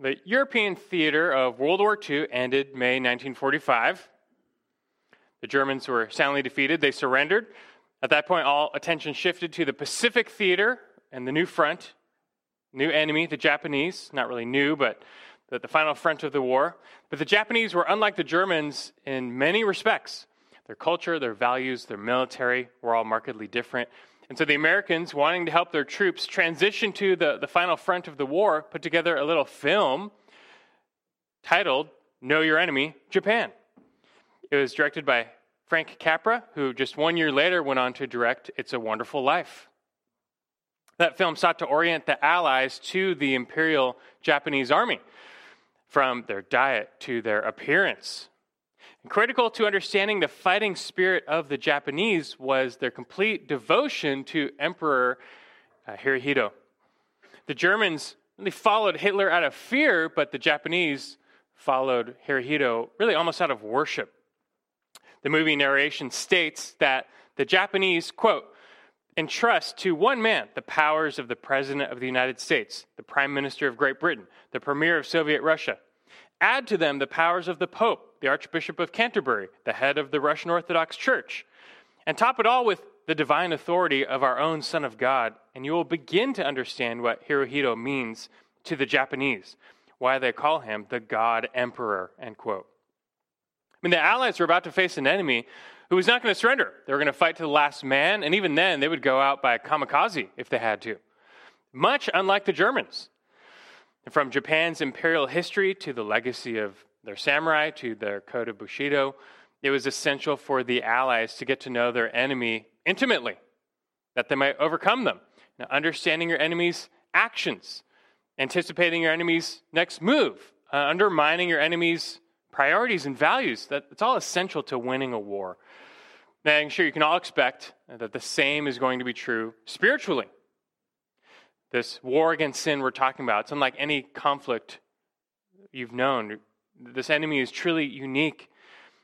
The European theater of World War II ended May 1945. The Germans were soundly defeated. They surrendered. At that point, all attention shifted to the Pacific theater and the new front, new enemy, the Japanese. Not really new, but the, the final front of the war. But the Japanese were unlike the Germans in many respects. Their culture, their values, their military were all markedly different. And so the Americans, wanting to help their troops transition to the, the final front of the war, put together a little film titled Know Your Enemy, Japan. It was directed by Frank Capra, who just one year later went on to direct It's a Wonderful Life. That film sought to orient the Allies to the Imperial Japanese Army, from their diet to their appearance, Critical to understanding the fighting spirit of the Japanese was their complete devotion to Emperor uh, Hirohito. The Germans really followed Hitler out of fear, but the Japanese followed Hirohito really almost out of worship. The movie narration states that the Japanese, quote, entrust to one man the powers of the President of the United States, the Prime Minister of Great Britain, the Premier of Soviet Russia. Add to them the powers of the Pope, the Archbishop of Canterbury, the head of the Russian Orthodox Church. And top it all with the divine authority of our own Son of God, and you will begin to understand what Hirohito means to the Japanese, why they call him the God Emperor, end quote. I mean, the Allies were about to face an enemy who was not going to surrender. They were going to fight to the last man, and even then, they would go out by kamikaze if they had to. Much unlike the Germans. From Japan's imperial history to the legacy of their samurai to their code of Bushido, it was essential for the allies to get to know their enemy intimately, that they might overcome them. Now, understanding your enemy's actions, anticipating your enemy's next move, uh, undermining your enemy's priorities and values, that, it's all essential to winning a war. Now, I'm sure you can all expect that the same is going to be true spiritually. This war against sin we're talking about, it's unlike any conflict you've known. This enemy is truly unique.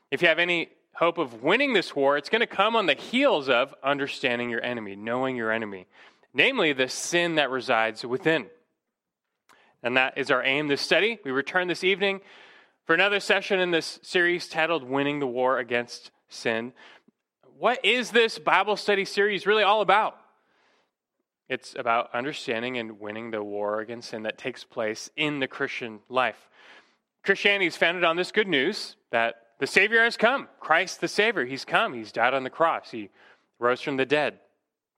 If you have any hope of winning this war, it's going to come on the heels of understanding your enemy, knowing your enemy, namely the sin that resides within. And that is our aim this study. We return this evening for another session in this series titled Winning the War Against Sin. What is this Bible study series really all about? It's about understanding and winning the war against sin that takes place in the Christian life. Christianity is founded on this good news that the Savior has come. Christ the Savior, He's come. He's died on the cross. He rose from the dead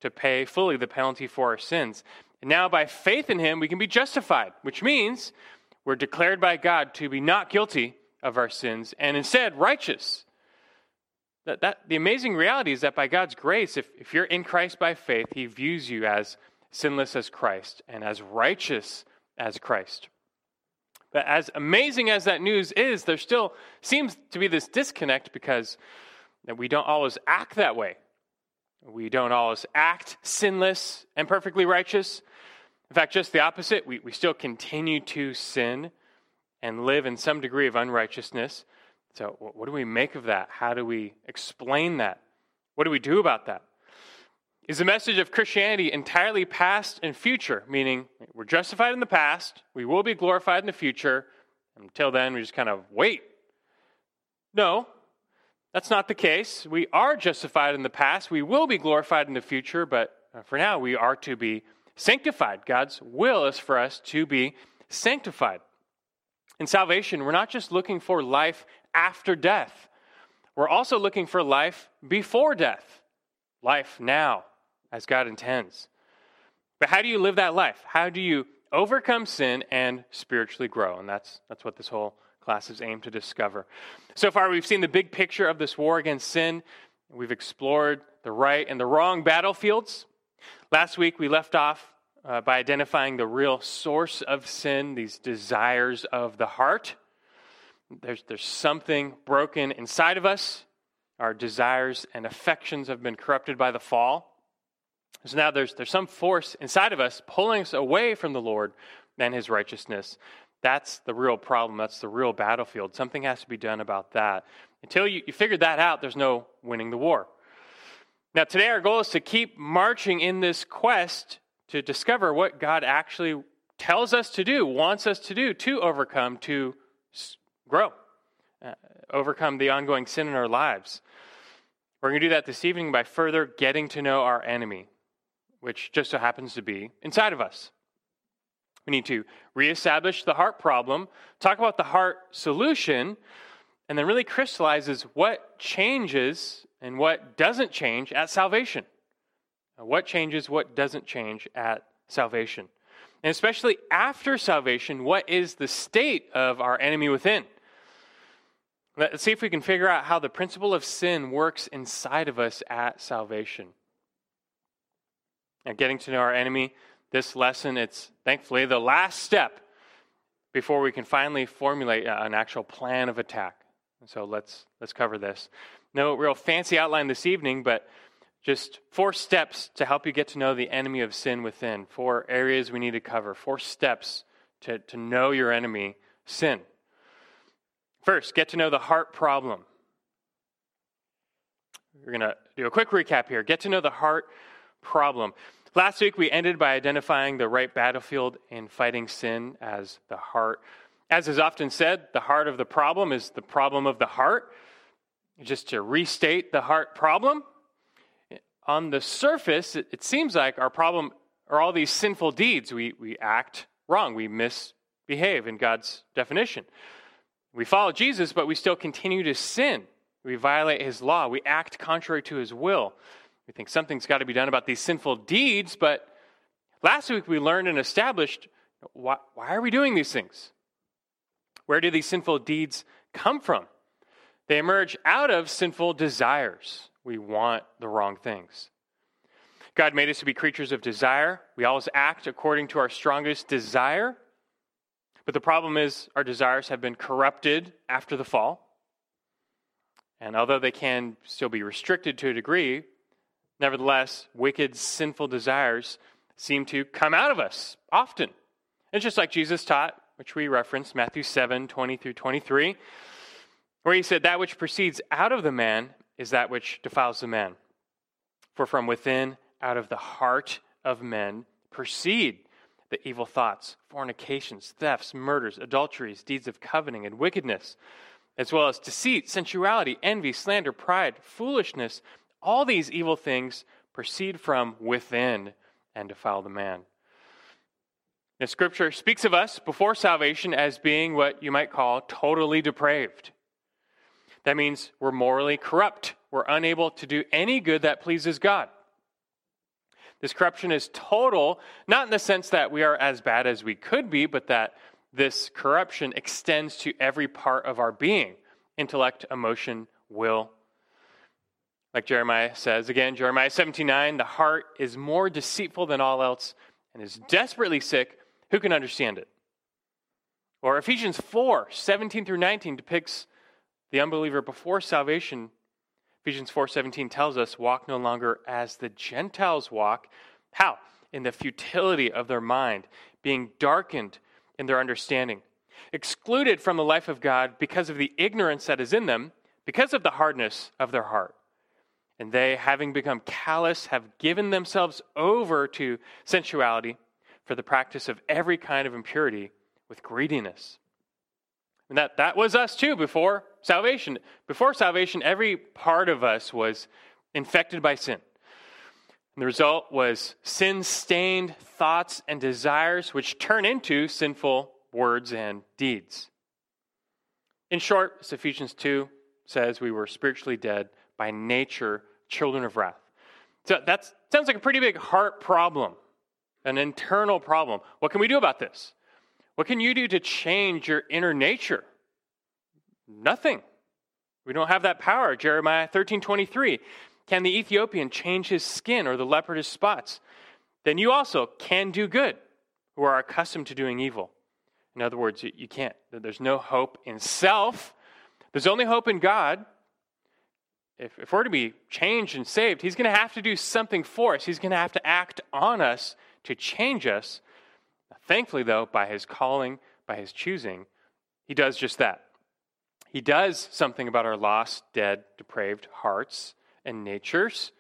to pay fully the penalty for our sins. And now, by faith in Him, we can be justified, which means we're declared by God to be not guilty of our sins and instead righteous. That, that, the amazing reality is that by God's grace, if, if you're in Christ by faith, He views you as sinless as Christ and as righteous as Christ. But as amazing as that news is, there still seems to be this disconnect because we don't always act that way. We don't always act sinless and perfectly righteous. In fact, just the opposite. We, we still continue to sin and live in some degree of unrighteousness. So, what do we make of that? How do we explain that? What do we do about that? Is the message of Christianity entirely past and future, meaning we're justified in the past, we will be glorified in the future, until then we just kind of wait? No, that's not the case. We are justified in the past, we will be glorified in the future, but uh, for now we are to be sanctified. God's will is for us to be sanctified. In salvation, we're not just looking for life after death, we're also looking for life before death, life now as God intends. But how do you live that life? How do you overcome sin and spiritually grow? And that's, that's what this whole class is aimed to discover. So far, we've seen the big picture of this war against sin. We've explored the right and the wrong battlefields. Last week, we left off uh, by identifying the real source of sin, these desires of the heart. There's, there's something broken inside of us. Our desires and affections have been corrupted by the fall. So now there's, there's some force inside of us pulling us away from the Lord and his righteousness. That's the real problem. That's the real battlefield. Something has to be done about that. Until you, you figure that out, there's no winning the war. Now, today our goal is to keep marching in this quest to discover what God actually tells us to do, wants us to do to overcome, to grow, uh, overcome the ongoing sin in our lives. We're going to do that this evening by further getting to know our enemy, which just so happens to be inside of us. We need to reestablish the heart problem, talk about the heart solution, and then really crystallizes what changes and what doesn't change at salvation. What changes, what doesn't change at salvation. And especially after salvation, what is the state of our enemy within? Let's see if we can figure out how the principle of sin works inside of us at salvation. And getting to know our enemy, this lesson, it's thankfully the last step before we can finally formulate an actual plan of attack. So let's let's cover this. No real fancy outline this evening, but just four steps to help you get to know the enemy of sin within. Four areas we need to cover. Four steps to, to know your enemy, sin. First, get to know the heart problem. We're going to do a quick recap here. Get to know the heart problem. Last week, we ended by identifying the right battlefield in fighting sin as the heart. As is often said, the heart of the problem is the problem of the heart. Just to restate the heart problem, on the surface, it, it seems like our problem are all these sinful deeds. We, we act wrong, we misbehave in God's definition. We follow Jesus, but we still continue to sin. We violate his law. We act contrary to his will. We think something's got to be done about these sinful deeds, but last week we learned and established why, why are we doing these things? Where do these sinful deeds come from? They emerge out of sinful desires we want the wrong things. God made us to be creatures of desire. We always act according to our strongest desire. But the problem is, our desires have been corrupted after the fall. And although they can still be restricted to a degree, nevertheless, wicked, sinful desires seem to come out of us often. It's just like Jesus taught, which we referenced, Matthew 7 20 through 23, where he said, That which proceeds out of the man is that which defiles the man. For from within, out of the heart of men, proceed the evil thoughts, fornications, thefts, murders, adulteries, deeds of coveting, and wickedness, as well as deceit, sensuality, envy, slander, pride, foolishness. All these evil things proceed from within and defile the man. The scripture speaks of us before salvation as being what you might call totally depraved. That means we're morally corrupt. We're unable to do any good that pleases God. This corruption is total, not in the sense that we are as bad as we could be, but that this corruption extends to every part of our being intellect, emotion, will. Like Jeremiah says, again, Jeremiah 79, the heart is more deceitful than all else and is desperately sick. Who can understand it? Or Ephesians 4, 17 through 19 depicts the unbeliever before salvation, Ephesians 4:17 tells us, walk no longer as the Gentiles walk. How? In the futility of their mind, being darkened in their understanding, excluded from the life of God because of the ignorance that is in them, because of the hardness of their heart. And they, having become callous, have given themselves over to sensuality for the practice of every kind of impurity with greediness. And that, that was us too before salvation. Before salvation, every part of us was infected by sin. And the result was sin stained thoughts and desires, which turn into sinful words and deeds. In short, as Ephesians 2 says, we were spiritually dead by nature, children of wrath. So that sounds like a pretty big heart problem, an internal problem. What can we do about this? What can you do to change your inner nature? Nothing. We don't have that power. Jeremiah 13 23. Can the Ethiopian change his skin or the leopard his spots? Then you also can do good, who are accustomed to doing evil. In other words, you can't. There's no hope in self. There's only hope in God. If, if we're to be changed and saved, He's going to have to do something for us. He's going to have to act on us to change us. Thankfully, though, by his calling, by his choosing, he does just that. He does something about our lost, dead, depraved hearts and natures.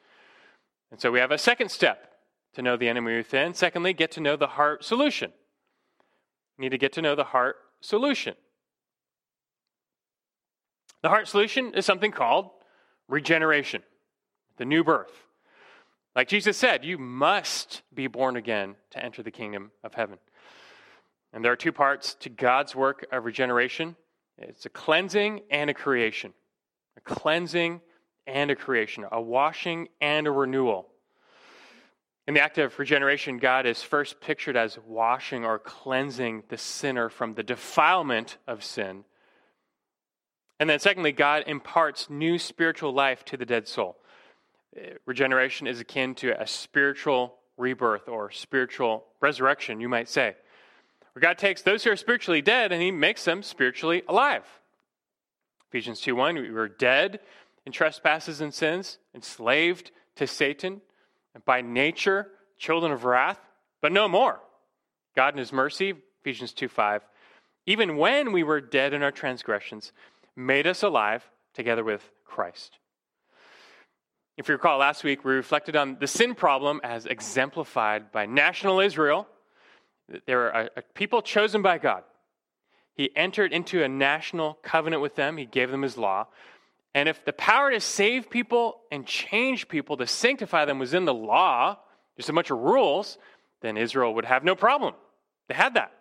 And so we have a second step to know the enemy within. Secondly, get to know the heart solution. you need to get to know the heart solution. The heart solution is something called regeneration, the new birth. Like Jesus said, you must be born again to enter the kingdom of heaven. And there are two parts to God's work of regeneration it's a cleansing and a creation. A cleansing and a creation, a washing and a renewal. In the act of regeneration, God is first pictured as washing or cleansing the sinner from the defilement of sin. And then, secondly, God imparts new spiritual life to the dead soul. Uh, regeneration is akin to a spiritual rebirth or spiritual resurrection, you might say, where God takes those who are spiritually dead and he makes them spiritually alive. Ephesians 2 1, we were dead in trespasses and sins, enslaved to Satan and by nature children of wrath, but no more. God in his mercy, Ephesians 2 5, even when we were dead in our transgressions, made us alive together with Christ. If you recall last week, we reflected on the sin problem as exemplified by national Israel. There were a, a people chosen by God. He entered into a national covenant with them, He gave them His law. And if the power to save people and change people, to sanctify them, was in the law, just a bunch of rules, then Israel would have no problem. They had that.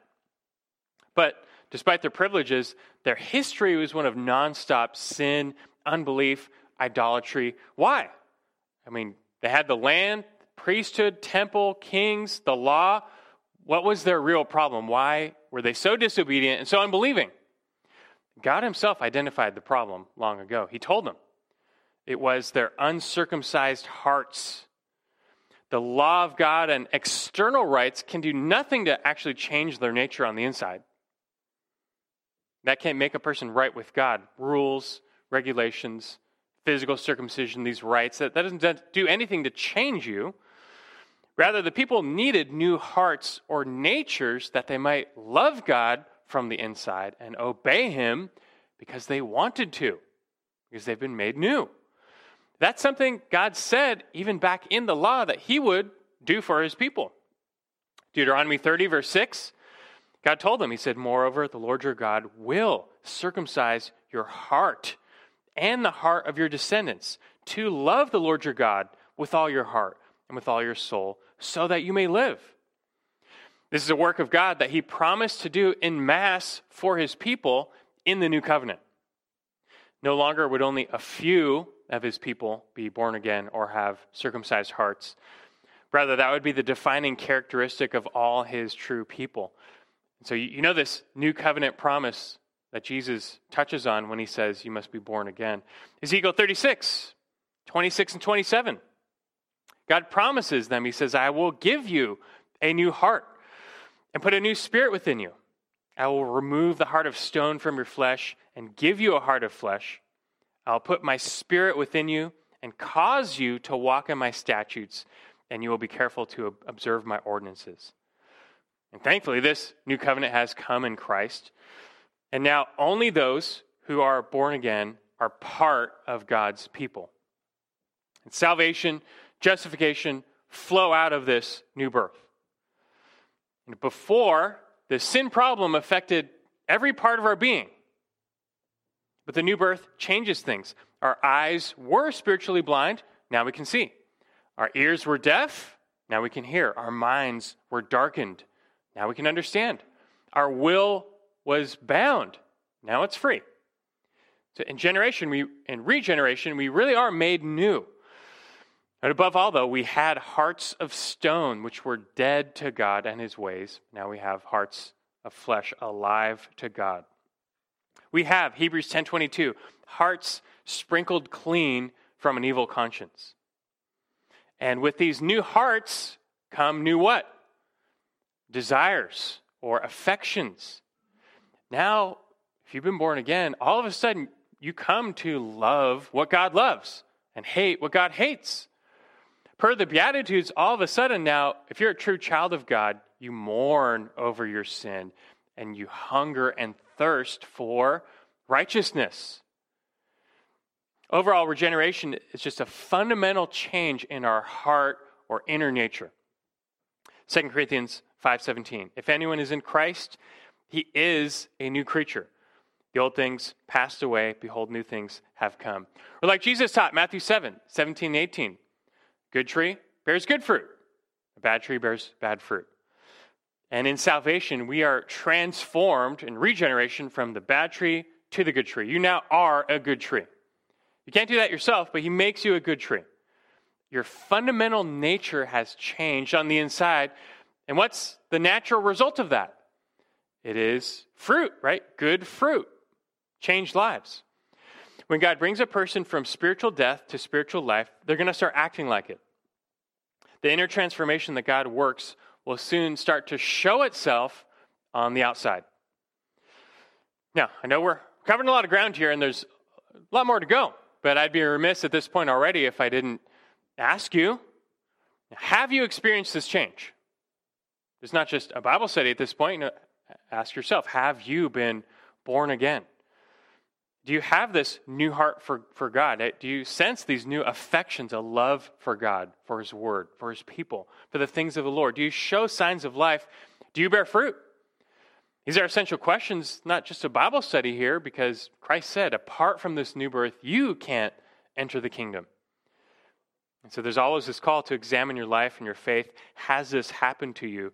But despite their privileges, their history was one of nonstop sin, unbelief, idolatry. Why? I mean, they had the land, priesthood, temple, kings, the law. What was their real problem? Why were they so disobedient and so unbelieving? God Himself identified the problem long ago. He told them it was their uncircumcised hearts. The law of God and external rites can do nothing to actually change their nature on the inside. That can't make a person right with God. Rules, regulations, physical circumcision, these rites, that, that doesn't do anything to change you. Rather, the people needed new hearts or natures that they might love God from the inside and obey him because they wanted to, because they've been made new. That's something God said even back in the law that he would do for his people. Deuteronomy 30, verse 6, God told them, He said, Moreover, the Lord your God will circumcise your heart and the heart of your descendants to love the Lord your God with all your heart and with all your soul, so that you may live. This is a work of God that he promised to do in mass for his people in the new covenant. No longer would only a few of his people be born again or have circumcised hearts. Rather, that would be the defining characteristic of all his true people. So, you know this new covenant promise that Jesus touches on when he says you must be born again. Ezekiel 36, 26 and 27. God promises them, he says, I will give you a new heart and put a new spirit within you. I will remove the heart of stone from your flesh and give you a heart of flesh. I'll put my spirit within you and cause you to walk in my statutes, and you will be careful to observe my ordinances. And thankfully, this new covenant has come in Christ. And now only those who are born again are part of God's people. And salvation, justification flow out of this new birth. And before, the sin problem affected every part of our being. But the new birth changes things. Our eyes were spiritually blind, now we can see. Our ears were deaf, now we can hear. Our minds were darkened, now we can understand. Our will was bound, now it's free. So in generation, we in regeneration, we really are made new. And above all, though, we had hearts of stone, which were dead to God and his ways. Now we have hearts of flesh alive to God. We have, Hebrews 10.22, hearts sprinkled clean from an evil conscience. And with these new hearts come new what? Desires or affections. Now, if you've been born again, all of a sudden you come to love what God loves and hate what God hates. Per the Beatitudes, all of a sudden now, if you're a true child of God, you mourn over your sin and you hunger and thirst for righteousness. Overall, regeneration is just a fundamental change in our heart or inner nature. 2 Corinthians 5:17. If anyone is in Christ, He is a new creature. The old things passed away. Behold, new things have come. Or like Jesus taught, Matthew 7 17 18. Good tree bears good fruit, a bad tree bears bad fruit. And in salvation, we are transformed in regeneration from the bad tree to the good tree. You now are a good tree. You can't do that yourself, but He makes you a good tree. Your fundamental nature has changed on the inside. And what's the natural result of that? It is fruit, right? Good fruit. Changed lives. When God brings a person from spiritual death to spiritual life, they're going to start acting like it. The inner transformation that God works will soon start to show itself on the outside. Now, I know we're covering a lot of ground here and there's a lot more to go, but I'd be remiss at this point already if I didn't ask you have you experienced this change? It's not just a Bible study at this point. Ask yourself have you been born again? Do you have this new heart for, for God? Eh, do you sense these new affections, a love for God, for His Word, for His people, for the things of the Lord? Do you show signs of life? Do you bear fruit? These are essential questions, not just a Bible study here, because Christ said, apart from this new birth, you can't enter the kingdom. And so there's always this call to examine your life and your faith. Has this happened to you?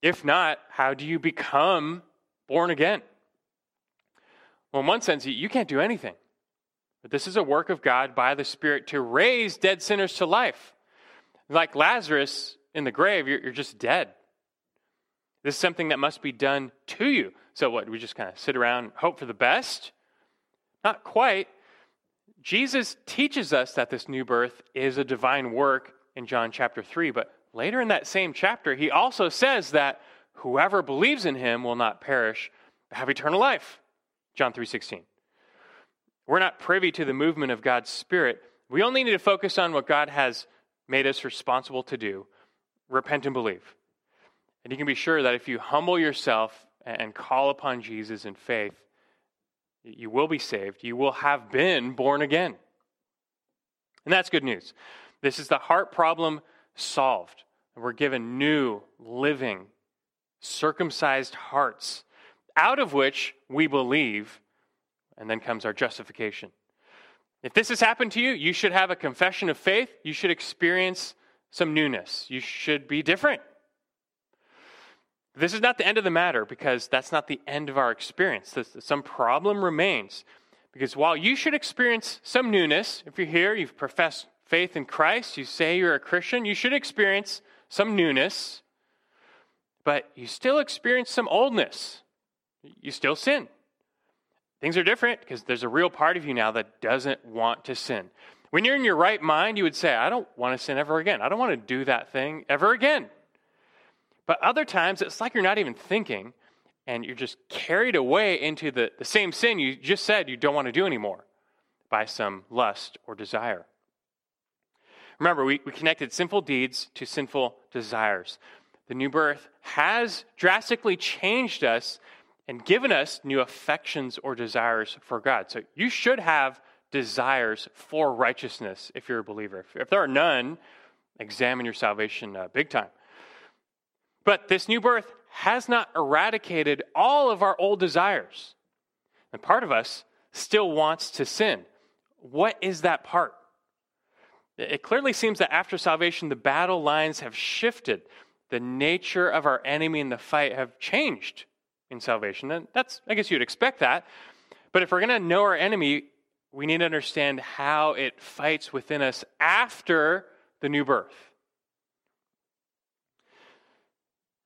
If not, how do you become born again? Well, in one sense, you can't do anything. But this is a work of God by the Spirit to raise dead sinners to life. Like Lazarus in the grave, you're, just dead. This is something that must be done to you. So, what? We just kind of sit around and hope for the best? Not quite. Jesus teaches us that this new birth is a divine work in John chapter 3, but later in that same chapter, he also says that whoever believes in him will not perish, but have eternal life. John 3:16. We're not privy to the movement of God's spirit. We only need to focus on what God has made us responsible to do. Repent and believe. And you can be sure that if you humble yourself and call upon Jesus in faith, you will be saved. You will have been born again. And that's good news. This is the heart problem solved. We're given new, living, circumcised hearts, out of which we believe, and then comes our justification. If this has happened to you, you should have a confession of faith. You should experience some newness. You should be different. This is not the end of the matter because that's not the end of our experience. Some problem remains. Because while you should experience some newness, if you're here, you've professed faith in Christ, you say you're a Christian, you should experience some newness, but you still experience some oldness. You still sin. Things are different because there's a real part of you now that doesn't want to sin. When you're in your right mind, you would say, I don't want to sin ever again. I don't want to do that thing ever again. But other times, it's like you're not even thinking and you're just carried away into the, the same sin you just said you don't want to do anymore by some lust or desire. Remember, we, we connected sinful deeds to sinful desires. The new birth has drastically changed us and given us new affections or desires for God. So you should have desires for righteousness if you're a believer. If, if there are none, examine your salvation uh, big time. But this new birth has not eradicated all of our old desires. And part of us still wants to sin. What is that part? It clearly seems that after salvation, the battle lines have shifted. The nature of our enemy in the fight have changed in salvation. And that's, I guess you'd expect that. But if we're going to know our enemy, we need to understand how it fights within us after the new birth.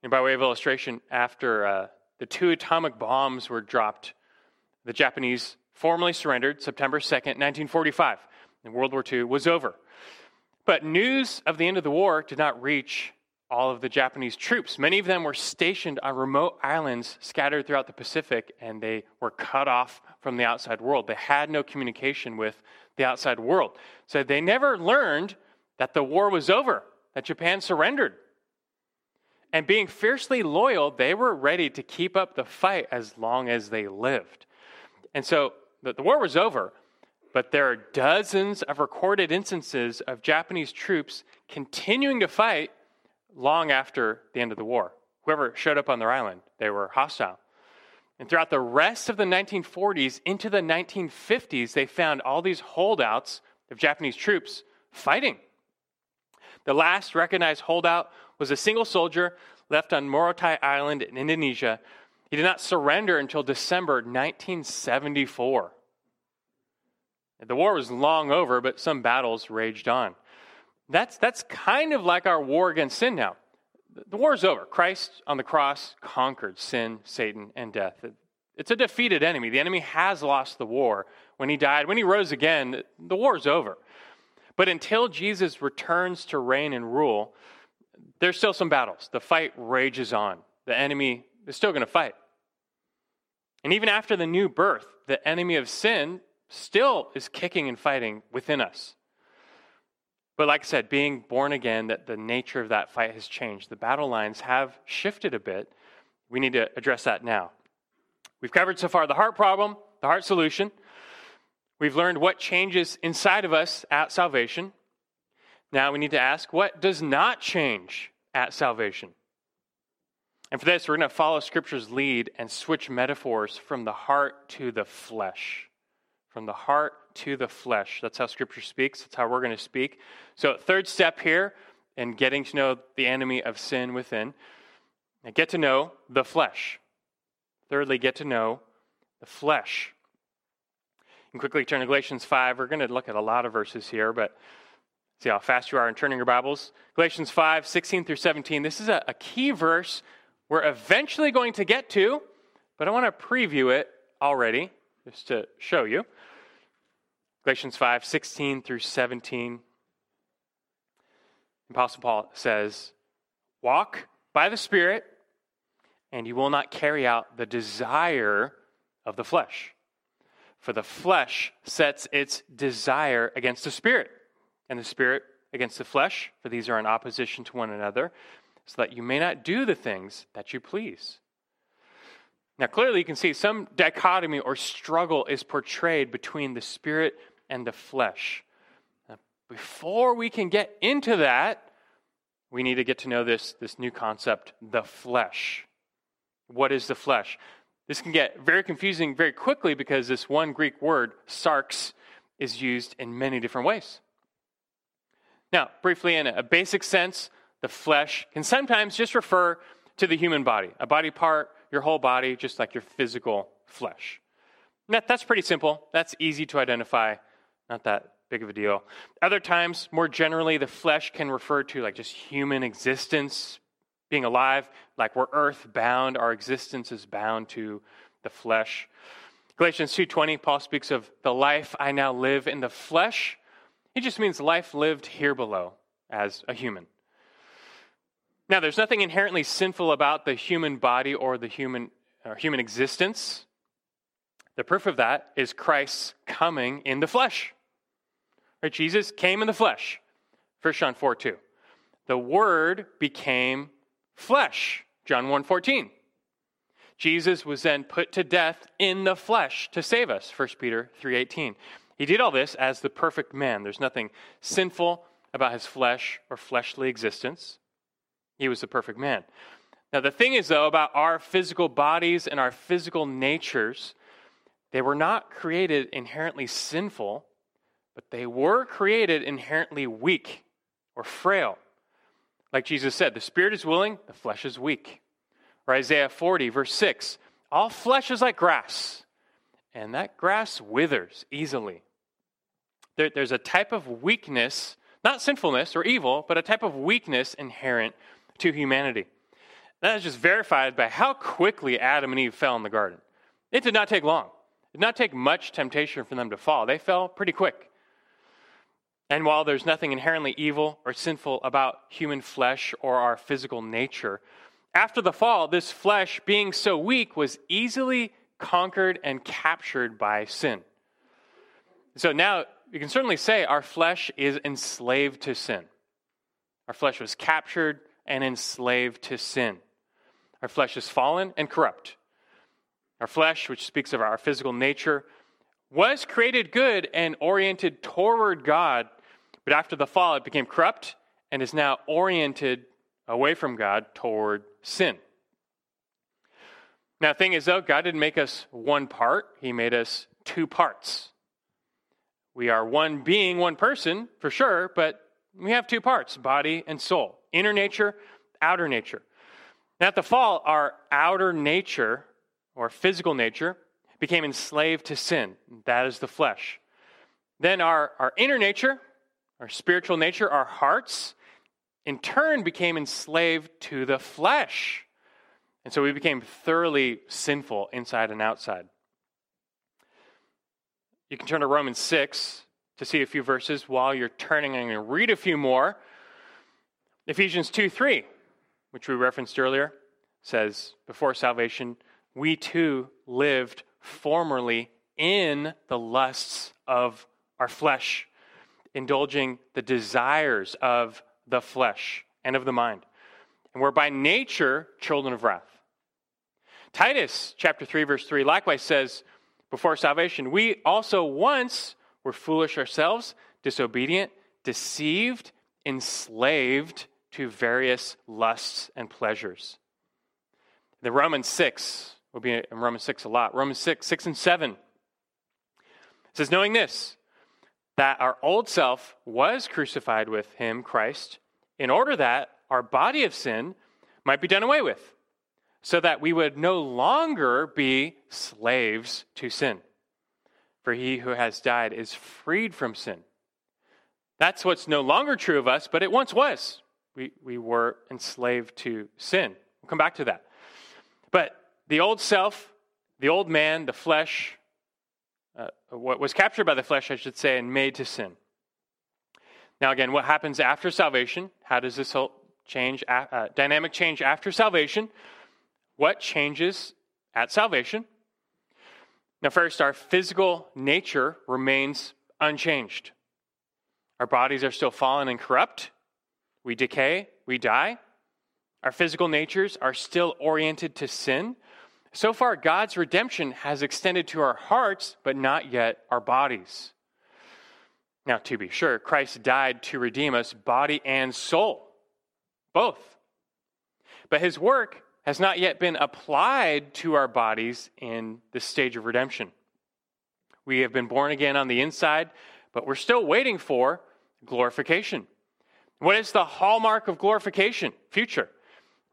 And by way of illustration, after uh, the two atomic bombs were dropped, the Japanese formally surrendered September 2nd, 1945, and World War II was over. But news of the end of the war did not reach all of the Japanese troops. Many of them were stationed on remote islands scattered throughout the Pacific, and they were cut off from the outside world. They had no communication with the outside world. So they never learned that the war was over, that Japan surrendered. And being fiercely loyal, they were ready to keep up the fight as long as they lived. And so the, the war was over, but there are dozens of recorded instances of Japanese troops continuing to fight long after the end of the war. whoever showed up on their island. They were hostile. And throughout the rest of the 1940s into the 1950s, they found all these holdouts of Japanese troops fighting. The last recognized holdout was a single soldier left on Morotai Island in Indonesia. He did not surrender until December 1974. The war was long over, but some battles raged on. That's, that's kind of like our war against sin now. The war is over. Christ on the cross conquered sin, Satan, and death. It's a defeated enemy. The enemy has lost the war. When he died, when he rose again, the war is over. But until Jesus returns to reign and rule, there's still some battles. The fight rages on. The enemy is still going to fight. And even after the new birth, the enemy of sin still is kicking and fighting within us. But like I said, being born again, that the nature of that fight has changed. The battle lines have shifted a bit. We need to address that now. We've covered so far the heart problem, the heart solution. We've learned what changes inside of us at salvation. Now we need to ask what does not change at salvation? And for this, we're going to follow Scripture's lead and switch metaphors from the heart to the flesh from the heart to the flesh. That's how Scripture speaks. That's how we're going to speak. So, third step here in getting to know the enemy of sin within, get to know the flesh. Thirdly, get to know the flesh. And quickly turn to Galatians 5. We're going to look at a lot of verses here, but see how fast you are in turning your Bibles. Galatians 5, 16 through 17. This is a, a key verse we're eventually going to get to, but I want to preview it already just to show you. Galatians 5 16 through 17. Apostle Paul says, Walk by the Spirit, and you will not carry out the desire of the flesh. For the flesh sets its desire against the Spirit, and the Spirit against the flesh, for these are in opposition to one another, so that you may not do the things that you please. Now, clearly, you can see some dichotomy or struggle is portrayed between the spirit and the flesh. Before we can get into that, we need to get to know this, this new concept, the flesh. What is the flesh? This can get very confusing very quickly because this one Greek word, sarx, is used in many different ways. Now, briefly, in a basic sense, the flesh can sometimes just refer to the human body, a body part your whole body, just like your physical flesh. That, that's pretty simple. That's easy to identify. Not that big of a deal. Other times, more generally, the flesh can refer to like just human existence, being alive, like we're earth bound. Our existence is bound to the flesh. Galatians 2:20, Paul speaks of the life I now live in the flesh. He just means life lived here below as a human. Now, there's nothing inherently sinful about the human body or the human, or human existence. The proof of that is Christ's coming in the flesh. Right? Jesus came in the flesh. 1 John 4 2. The Word became flesh. John 1 14. Jesus was then put to death in the flesh to save us. 1 Peter 3:18. He did all this as the perfect man. There's nothing sinful about his flesh or fleshly existence. He was the perfect man. Now, the thing is, though, about our physical bodies and our physical natures, they were not created inherently sinful, but they were created inherently weak or frail. Like Jesus said, the spirit is willing, the flesh is weak. Or Isaiah 40, verse 6 All flesh is like grass, and that grass withers easily. There, there's a type of weakness, not sinfulness or evil, but a type of weakness inherent to humanity. That is just verified by how quickly Adam and Eve fell in the garden. It did not take long. Did not take much temptation for them to fall. They fell pretty quick. And while there's nothing inherently evil or sinful about human flesh or our physical nature, after the fall, this flesh, being so weak, was easily conquered and captured by sin. So now you can certainly say our flesh is enslaved to sin. Our flesh was captured and enslaved to sin. Our flesh is fallen and corrupt. Our flesh, which speaks of our physical nature, was created good and oriented toward God, but after the fall, it became corrupt and is now oriented away from God toward sin, Now, the thing is, though, God didn't make us one part, He made us two parts. We are one being, one person, for sure, but we have two parts body and soul, inner nature, outer nature. Now, at the fall, our outer nature, or physical nature, became enslaved to sin. That is the flesh. Then our, our inner nature, our spiritual nature, our hearts, in turn became enslaved to the flesh. And so we became thoroughly sinful inside and outside. You can turn to Romans 6 to see a few verses while you're turning. I'm going to read a few more. Ephesians 2 3, which we referenced earlier, says, Before salvation, we too lived formerly in the lusts of our flesh, indulging the desires of the flesh and of the mind. And we're by nature children of wrath. Titus chapter 3 verse 3 likewise says before salvation we also once were foolish ourselves, disobedient, deceived, enslaved to various lusts and pleasures. The Romans 6 will be in Romans 6 a lot. Romans 6 6 and 7 says knowing this that our old self was crucified with him Christ in order that our body of sin might be done away with so that we would no longer be slaves to sin. For he who has died is freed from sin. That's what's no longer true of us, but it once was. We, we were enslaved to sin. We'll come back to that. But the old self, the old man, the flesh, uh, what was captured by the flesh, I should say, and made to sin. Now, again, what happens after salvation? How does this whole change, uh, dynamic change after salvation? What changes at salvation? Now, first, our physical nature remains unchanged. Our bodies are still fallen and corrupt. We decay, we die. Our physical natures are still oriented to sin. So far, God's redemption has extended to our hearts, but not yet our bodies. Now, to be sure, Christ died to redeem us, body and soul, both. But his work has not yet been applied to our bodies in this stage of redemption. We have been born again on the inside, but we're still waiting for glorification. What is the hallmark of glorification? Future.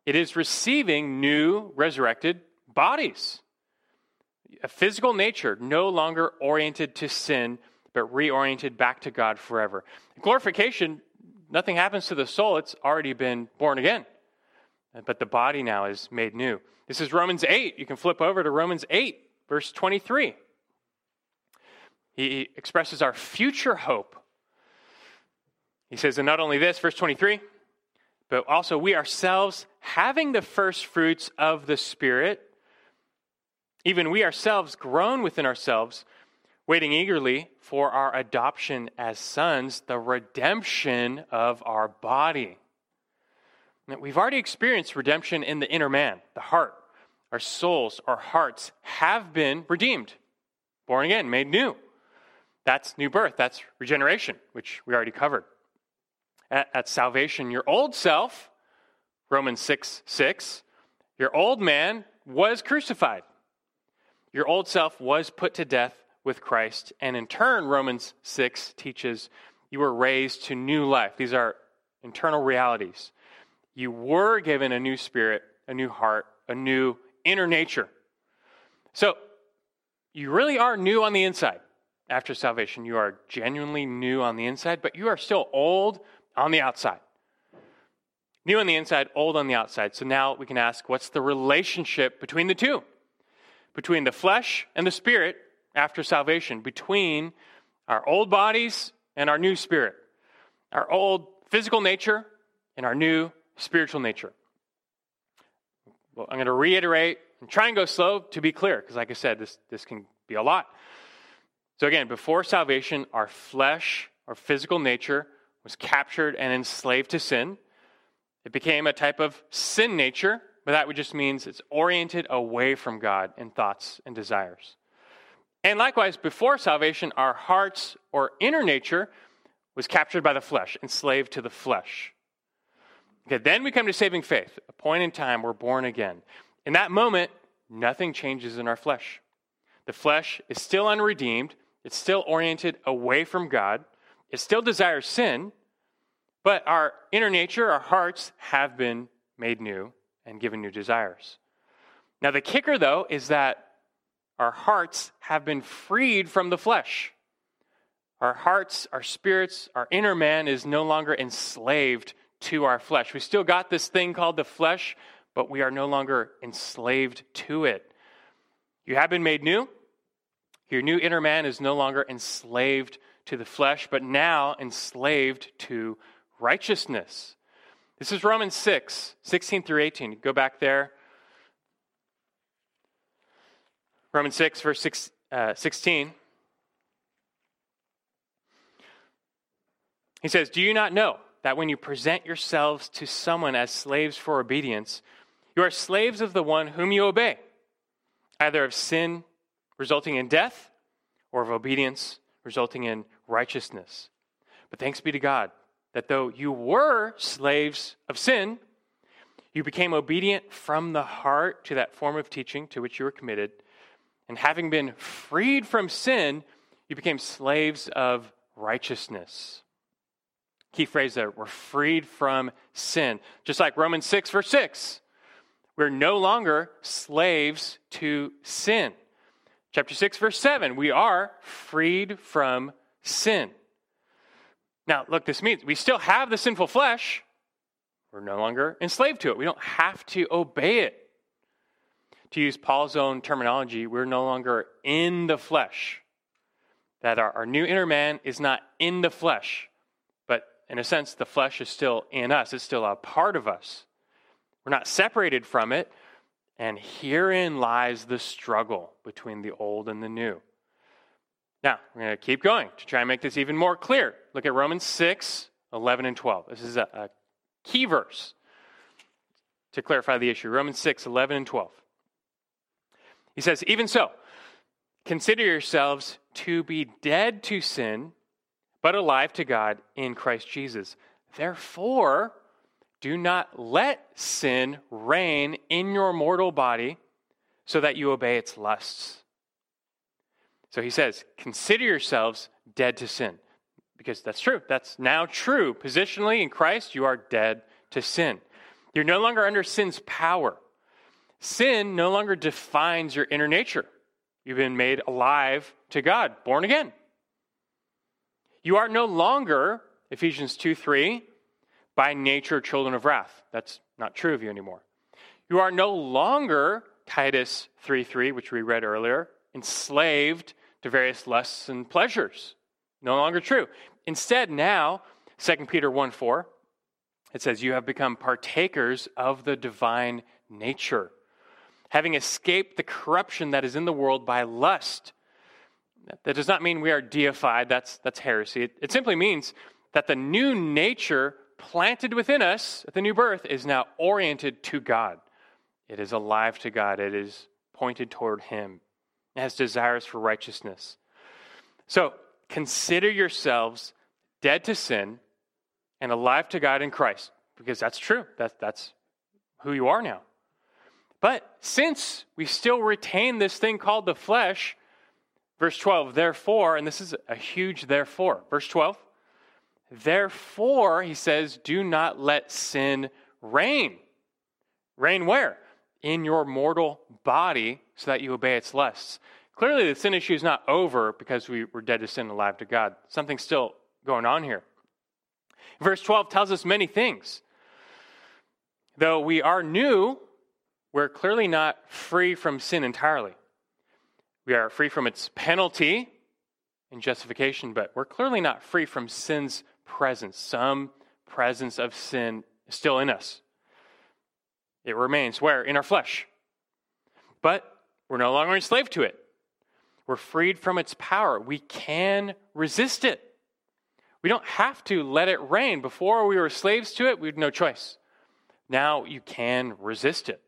It is receiving new resurrected bodies. A physical nature no longer oriented to sin, but reoriented back to God forever. Glorification, nothing happens to the soul, it's already been born again but the body now is made new. This is Romans 8. You can flip over to Romans 8, verse 23. He expresses our future hope. He says, and not only this, verse 23, but also we ourselves, having the first fruits of the Spirit, even we ourselves groan within ourselves, waiting eagerly for our adoption as sons, the redemption of our body. We've already experienced redemption in the inner man, the heart. Our souls, our hearts have been redeemed, born again, made new. That's new birth. That's regeneration, which we already covered. At, at salvation, your old self, Romans 6 6, your old man was crucified. Your old self was put to death with Christ. And in turn, Romans 6 teaches you were raised to new life. These are internal realities. You were given a new spirit, a new heart, a new inner nature. So, you really are new on the inside after salvation. You are genuinely new on the inside, but you are still old on the outside. New on the inside, old on the outside. So now we can ask what's the relationship between the two? Between the flesh and the spirit after salvation, between our old bodies and our new spirit, our old physical nature and our new spiritual nature. Well, I'm going to reiterate and try and go slow to be clear, because like I said, this, this can be a lot. So, again, before salvation, our flesh, our physical nature, was captured and enslaved to sin. It became a type of sin nature, but that just means it's oriented away from God in thoughts and desires. And likewise, before salvation, our hearts or inner nature was captured by the flesh, enslaved to the flesh. Okay, then we come to saving faith, a point in time we're born again. In that moment, nothing changes in our flesh. The flesh is still unredeemed, it's still oriented away from God, it still desires sin, but our inner nature, our hearts, have been made new and given new desires. Now, the kicker, though, is that our hearts have been freed from the flesh. Our hearts, our spirits, our inner man is no longer enslaved to our flesh. We still got this thing called the flesh, but we are no longer enslaved to it. You have been made new. Your new inner man is no longer enslaved to the flesh, but now enslaved to righteousness. This is Romans 6, 16 through 18. Go back there. Romans 6, verse 6, uh, 16. He says, Do you not know that when you present yourselves to someone as slaves for obedience, you are slaves of the one whom you obey, either of sin resulting in death or of obedience resulting in righteousness? But thanks be to God that though you were slaves of sin, you became obedient from the heart to that form of teaching to which you were committed. And having been freed from sin, you became slaves of righteousness. Key phrase there we're freed from sin. Just like Romans 6, verse 6. We're no longer slaves to sin. Chapter 6, verse 7. We are freed from sin. Now, look, this means we still have the sinful flesh. We're no longer enslaved to it. We don't have to obey it. To use Paul's own terminology, we're no longer in the flesh. That our, our new inner man is not in the flesh, but in a sense, the flesh is still in us, it's still a part of us. We're not separated from it, and herein lies the struggle between the old and the new. Now, we're going to keep going to try and make this even more clear. Look at Romans 6, 11, and 12. This is a, a key verse to clarify the issue. Romans 6, 11, and 12. He says, Even so, consider yourselves to be dead to sin, but alive to God in Christ Jesus. Therefore, do not let sin reign in your mortal body so that you obey its lusts. So he says, consider yourselves dead to sin. Because that's true. That's now true. Positionally in Christ, you are dead to sin. You're no longer under sin's power. Sin no longer defines your inner nature. You've been made alive to God, born again. You are no longer, Ephesians 2 3, by nature children of wrath. That's not true of you anymore. You are no longer, Titus 3 3, which we read earlier, enslaved to various lusts and pleasures. No longer true. Instead, now, 2 Peter 1 4, it says, You have become partakers of the divine nature, having escaped the corruption that is in the world by lust. That does not mean we are deified, that's, that's heresy. It, it simply means that the new nature planted within us at the new birth is now oriented to God. It is alive to God, it is pointed toward Him has desires for righteousness. So consider yourselves dead to sin and alive to God in Christ, because that's true. That's, that's who you are now. But since we still retain this thing called the flesh, verse 12, therefore, and this is a huge therefore, verse 12, therefore, he says, do not let sin reign. Reign where? In your mortal body so that you obey its lusts. Clearly, the sin issue is not over because we were dead to sin and alive to God. Something's still going on here. Verse 12 tells us many things. Though we are new, we're clearly not free from sin entirely. We are free from its penalty and justification, but we're clearly not free from sin's presence. Some presence of sin is still in us. It remains where? In our flesh. But we're no longer enslaved to it. We're freed from its power. We can resist it. We don't have to let it reign. Before we were slaves to it, we had no choice. Now you can resist it.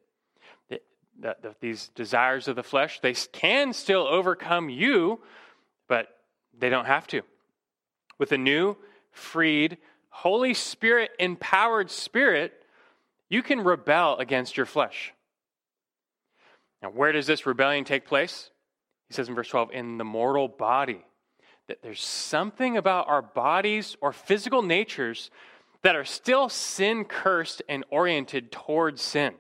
The, the, these desires of the flesh, they can still overcome you, but they don't have to. With a new, freed, Holy Spirit empowered spirit, you can rebel against your flesh. Now, where does this rebellion take place? He says in verse 12, in the mortal body. That there's something about our bodies or physical natures that are still sin cursed and oriented towards sin.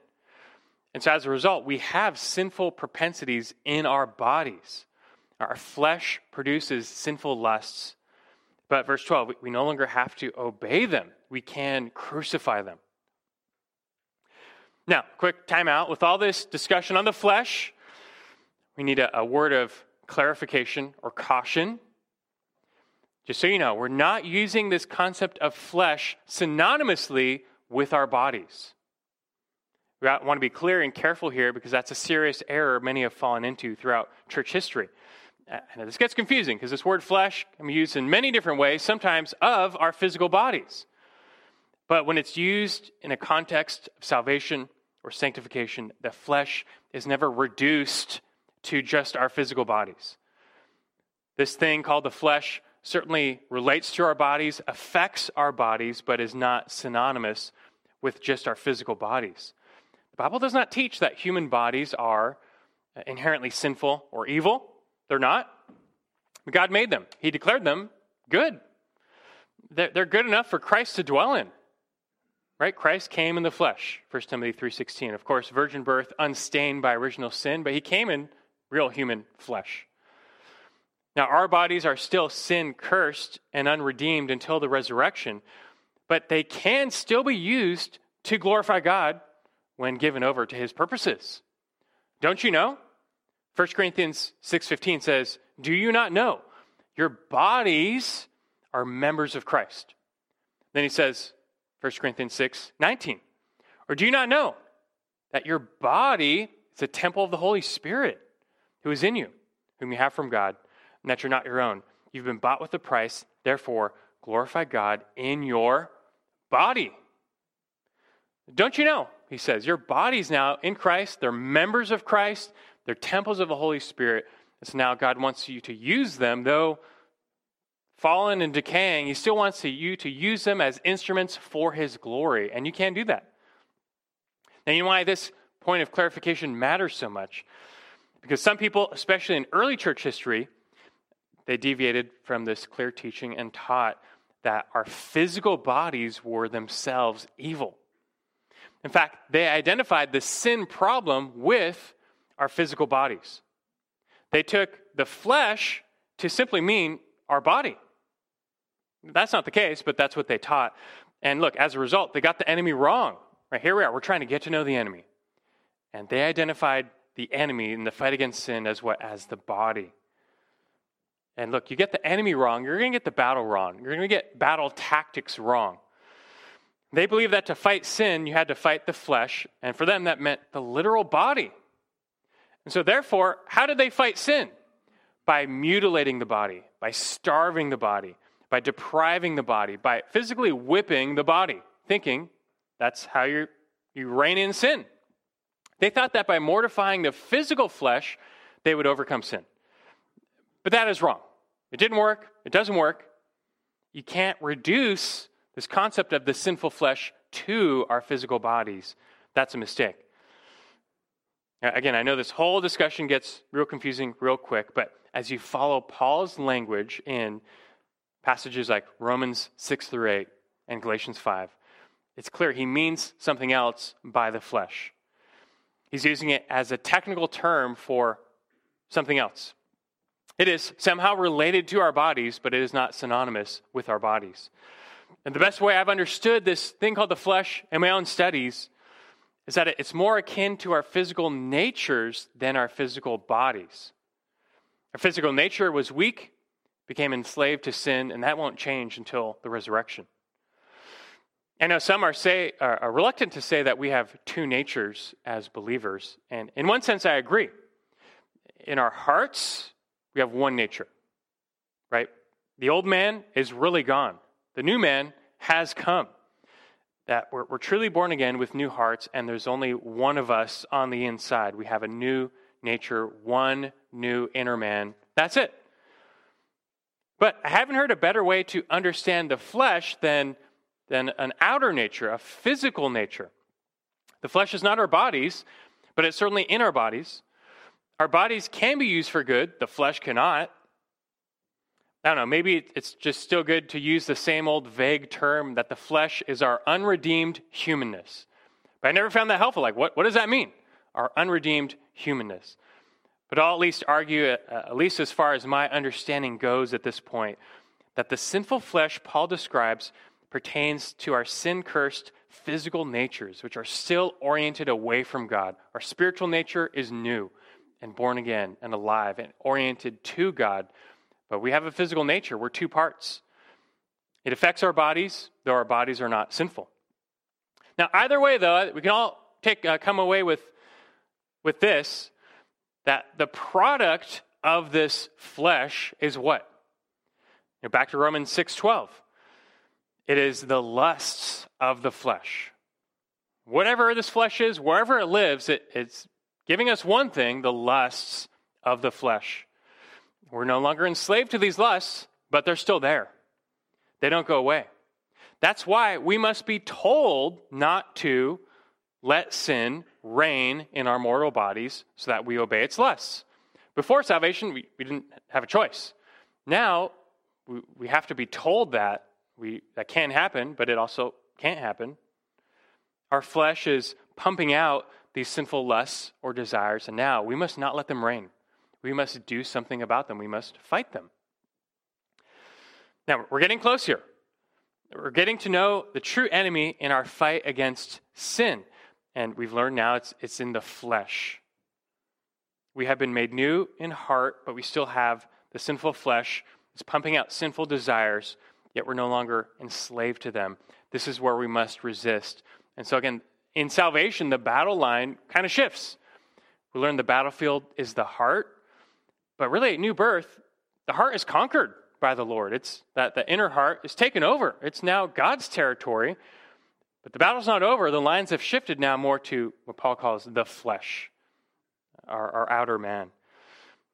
And so as a result, we have sinful propensities in our bodies. Our flesh produces sinful lusts. But verse 12, we no longer have to obey them, we can crucify them. Now, quick timeout. With all this discussion on the flesh, we need a, a word of clarification or caution. Just so you know, we're not using this concept of flesh synonymously with our bodies. We want to be clear and careful here because that's a serious error many have fallen into throughout church history. Uh, and this gets confusing because this word flesh can be used in many different ways, sometimes of our physical bodies. But when it's used in a context of salvation or sanctification, the flesh is never reduced to just our physical bodies. This thing called the flesh certainly relates to our bodies, affects our bodies, but is not synonymous with just our physical bodies. The Bible does not teach that human bodies are inherently sinful or evil. They're not. God made them, He declared them good. They're good enough for Christ to dwell in. Right? Christ came in the flesh, 1 Timothy 3:16. Of course, virgin birth unstained by original sin, but he came in real human flesh. Now, our bodies are still sin cursed and unredeemed until the resurrection, but they can still be used to glorify God when given over to his purposes. Don't you know? 1 Corinthians 6:15 says, "Do you not know your bodies are members of Christ?" Then he says, 1 Corinthians 6 19. Or do you not know that your body is a temple of the Holy Spirit who is in you, whom you have from God, and that you're not your own? You've been bought with a price, therefore glorify God in your body. Don't you know? He says, Your bodies now in Christ, they're members of Christ, they're temples of the Holy Spirit. And so now God wants you to use them, though fallen and decaying, he still wants you to use them as instruments for his glory, and you can't do that. Now, you know why this point of clarification matters so much? Because some people, especially in early church history, they deviated from this clear teaching and taught that our physical bodies were themselves evil. In fact, they identified the sin problem with our physical bodies. They took the flesh to simply mean our body. That's not the case, but that's what they taught. And look, as a result, they got the enemy wrong. Right here we are. We're trying to get to know the enemy. And they identified the enemy in the fight against sin as what? As the body. And look, you get the enemy wrong, you're going to get the battle wrong. You're going to get battle tactics wrong. They believed that to fight sin, you had to fight the flesh, and for them, that meant the literal body. And so, therefore, how did they fight sin? By mutilating the body, by starving the body, by depriving the body, by physically whipping the body, thinking that's how you you rein in sin. They thought that by mortifying the physical flesh, they would overcome sin. But that is wrong. It didn't work. It doesn't work. You can't reduce this concept of the sinful flesh to our physical bodies. That's a mistake. Again, I know this whole discussion gets real confusing real quick, but as you follow Paul's language in passages like Romans 6 through 8 and Galatians 5, it's clear he means something else by the flesh. He's using it as a technical term for something else. It is somehow related to our bodies, but it is not synonymous with our bodies. And the best way I've understood this thing called the flesh in my own studies is that it's more akin to our physical natures than our physical bodies. Our physical nature was weak, became enslaved to sin, and that won't change until the resurrection. I know some are, say, are reluctant to say that we have two natures as believers. And in one sense, I agree. In our hearts, we have one nature, right? The old man is really gone, the new man has come. That we're, we're truly born again with new hearts, and there's only one of us on the inside. We have a new nature, one new inner man. That's it. But I haven't heard a better way to understand the flesh than, than an outer nature, a physical nature. The flesh is not our bodies, but it's certainly in our bodies. Our bodies can be used for good, the flesh cannot. I don't know, maybe it's just still good to use the same old vague term that the flesh is our unredeemed humanness. But I never found that helpful. Like, what, what does that mean? Our unredeemed humanness. But I'll at least argue, uh, at least as far as my understanding goes at this point, that the sinful flesh Paul describes pertains to our sin cursed physical natures, which are still oriented away from God. Our spiritual nature is new and born again and alive and oriented to God. But we have a physical nature. We're two parts. It affects our bodies, though our bodies are not sinful. Now, either way, though, we can all take, uh, come away with, with this that the product of this flesh is what? You know, back to Romans 6:12. It is the lusts of the flesh. Whatever this flesh is, wherever it lives, it, it's giving us one thing the lusts of the flesh. We're no longer enslaved to these lusts, but they're still there. They don't go away. That's why we must be told not to let sin reign in our mortal bodies so that we obey its lusts. Before salvation, we, we didn't have a choice. Now, we, we have to be told that we, that can happen, but it also can't happen. Our flesh is pumping out these sinful lusts or desires, and now we must not let them reign. We must do something about them. We must fight them. Now, we're getting close here. We're getting to know the true enemy in our fight against sin. And we've learned now it's, it's in the flesh. We have been made new in heart, but we still have the sinful flesh. It's pumping out sinful desires yet we're no longer enslaved to them. This is where we must resist. And so, again, in salvation, the battle line kind of shifts. We learn the battlefield is the heart, but really, at new birth, the heart is conquered by the Lord. It's that the inner heart is taken over. It's now God's territory. But the battle's not over. The lines have shifted now more to what Paul calls the flesh, our, our outer man.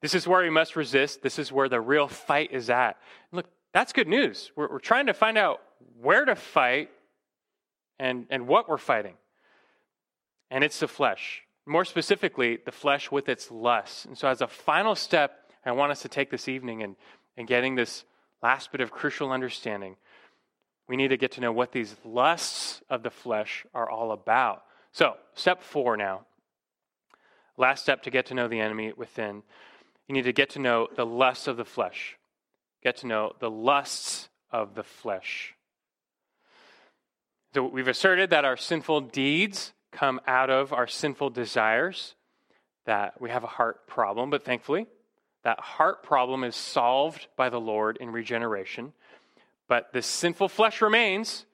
This is where we must resist. This is where the real fight is at. Look, that's good news. We're, we're trying to find out where to fight and, and what we're fighting. And it's the flesh. More specifically, the flesh with its lusts. And so, as a final step, I want us to take this evening and, and getting this last bit of crucial understanding. We need to get to know what these lusts of the flesh are all about. So, step four now. Last step to get to know the enemy within. You need to get to know the lusts of the flesh get to know the lusts of the flesh. So we've asserted that our sinful deeds come out of our sinful desires, that we have a heart problem, but thankfully, that heart problem is solved by the Lord in regeneration. But the sinful flesh remains,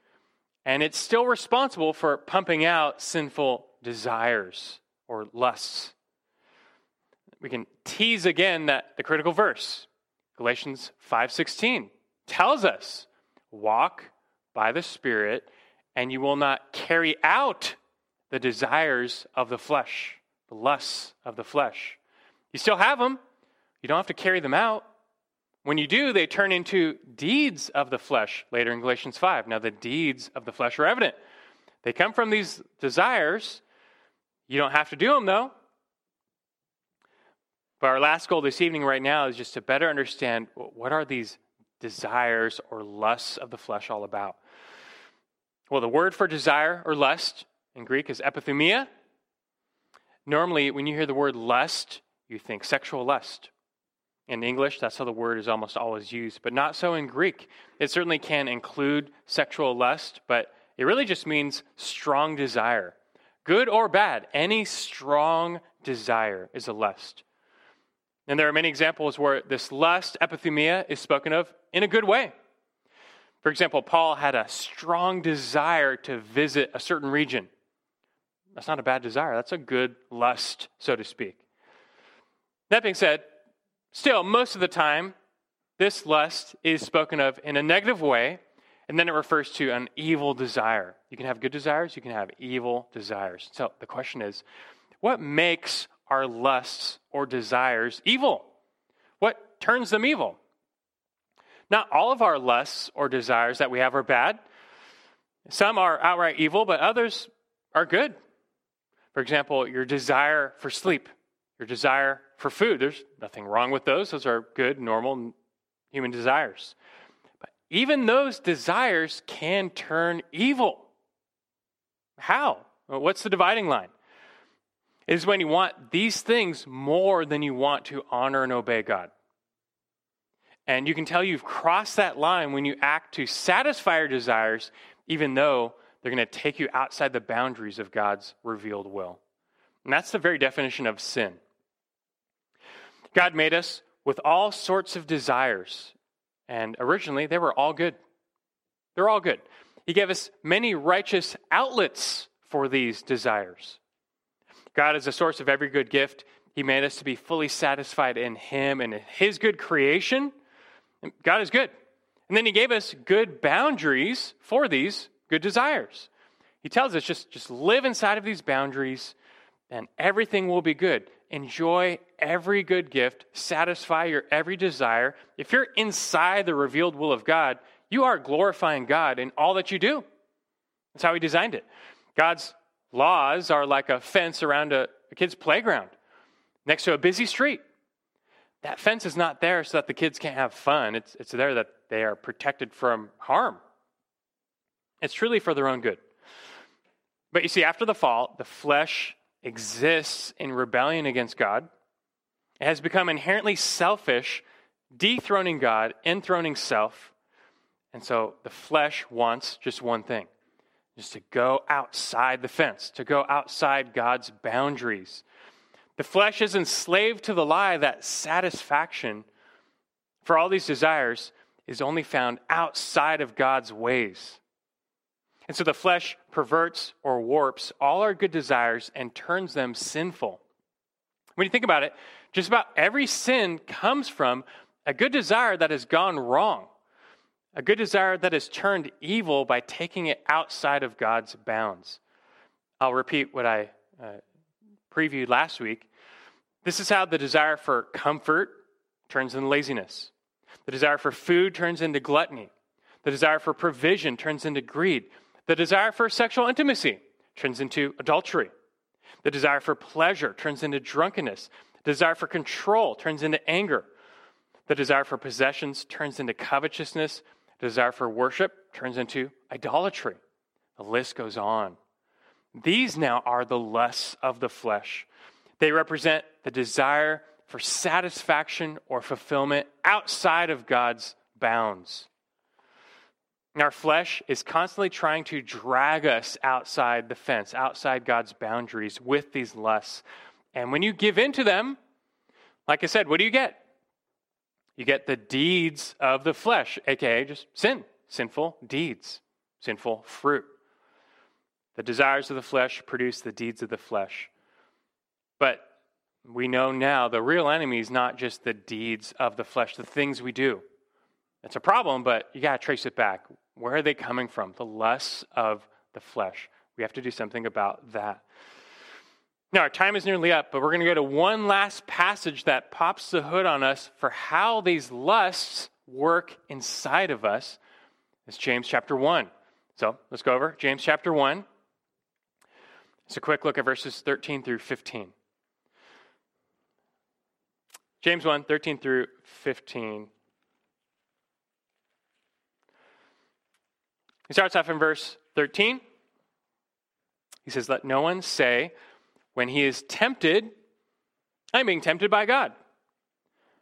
and it's still responsible for pumping out sinful desires or lusts. We can tease again that the critical verse Galatians 5:16 tells us, "Walk by the Spirit, and you will not carry out the desires of the flesh, the lusts of the flesh." You still have them. You don't have to carry them out. When you do, they turn into deeds of the flesh later in Galatians 5. Now, the deeds of the flesh are evident. They come from these desires. You don't have to do them, though. But our last goal this evening, right now, is just to better understand what are these desires or lusts of the flesh all about. Well, the word for desire or lust in Greek is epithumia. Normally, when you hear the word lust, you think sexual lust. In English, that's how the word is almost always used, but not so in Greek. It certainly can include sexual lust, but it really just means strong desire. Good or bad, any strong desire is a lust. And there are many examples where this lust, epithumia, is spoken of in a good way. For example, Paul had a strong desire to visit a certain region. That's not a bad desire, that's a good lust, so to speak. That being said, still, most of the time, this lust is spoken of in a negative way, and then it refers to an evil desire. You can have good desires, you can have evil desires. So the question is what makes our lusts or desires evil? What turns them evil? Not all of our lusts or desires that we have are bad. Some are outright evil, but others are good. For example, your desire for sleep, your desire for food. There's nothing wrong with those. Those are good, normal human desires. But even those desires can turn evil. How? What's the dividing line? Is when you want these things more than you want to honor and obey God. And you can tell you've crossed that line when you act to satisfy your desires, even though they're going to take you outside the boundaries of God's revealed will. And that's the very definition of sin. God made us with all sorts of desires, and originally they were all good. They're all good. He gave us many righteous outlets for these desires. God is the source of every good gift. He made us to be fully satisfied in Him and in His good creation. God is good. And then He gave us good boundaries for these good desires. He tells us just, just live inside of these boundaries and everything will be good. Enjoy every good gift, satisfy your every desire. If you're inside the revealed will of God, you are glorifying God in all that you do. That's how He designed it. God's laws are like a fence around a, a kid's playground next to a busy street. That fence is not there so that the kids can't have fun, it's, it's there that they are protected from harm. It's truly for their own good. But you see, after the fall, the flesh exists in rebellion against God. It has become inherently selfish, dethroning God, enthroning self. And so the flesh wants just one thing just to go outside the fence, to go outside God's boundaries. The flesh is enslaved to the lie that satisfaction for all these desires is only found outside of God's ways. And so the flesh perverts or warps all our good desires and turns them sinful. When you think about it, just about every sin comes from a good desire that has gone wrong, a good desire that has turned evil by taking it outside of God's bounds. I'll repeat what I uh, previewed last week. This is how the desire for comfort turns into laziness, the desire for food turns into gluttony, the desire for provision turns into greed. The desire for sexual intimacy turns into adultery. The desire for pleasure turns into drunkenness. The desire for control turns into anger. The desire for possessions turns into covetousness. The desire for worship turns into idolatry. The list goes on. These now are the lusts of the flesh. They represent the desire for satisfaction or fulfillment outside of God's bounds. Our flesh is constantly trying to drag us outside the fence, outside God's boundaries with these lusts. And when you give in to them, like I said, what do you get? You get the deeds of the flesh, aka just sin, sinful deeds, sinful fruit. The desires of the flesh produce the deeds of the flesh. But we know now the real enemy is not just the deeds of the flesh, the things we do. It's a problem, but you got to trace it back. Where are they coming from? The lusts of the flesh. We have to do something about that. Now, our time is nearly up, but we're going to go to one last passage that pops the hood on us for how these lusts work inside of us. It's James chapter 1. So let's go over James chapter 1. It's a quick look at verses 13 through 15. James 1, 13 through 15. He starts off in verse 13. He says, Let no one say when he is tempted, I'm being tempted by God.